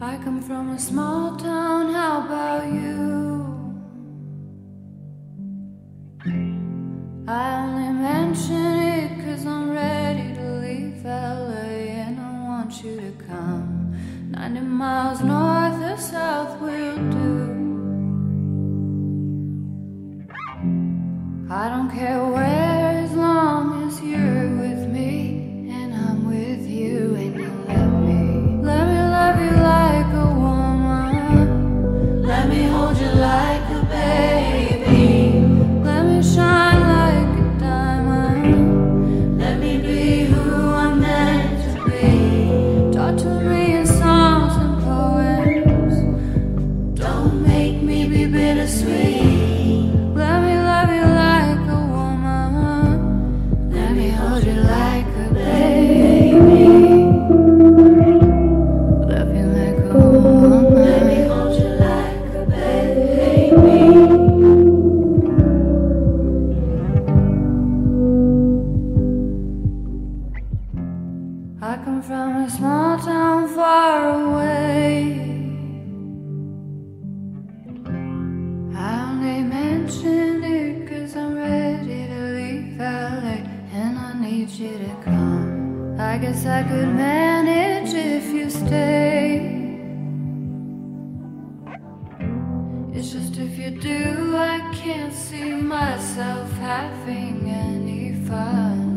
I come from a small town, how about you? I only mention it cause I'm ready to leave LA and I want you to come. 90 miles north be bittersweet. Let me love you like a woman. Let me hold you like a baby. Love you like a woman. Let me hold you like a baby. I come from a small town far I guess I could manage if you stay. It's just if you do, I can't see myself having any fun.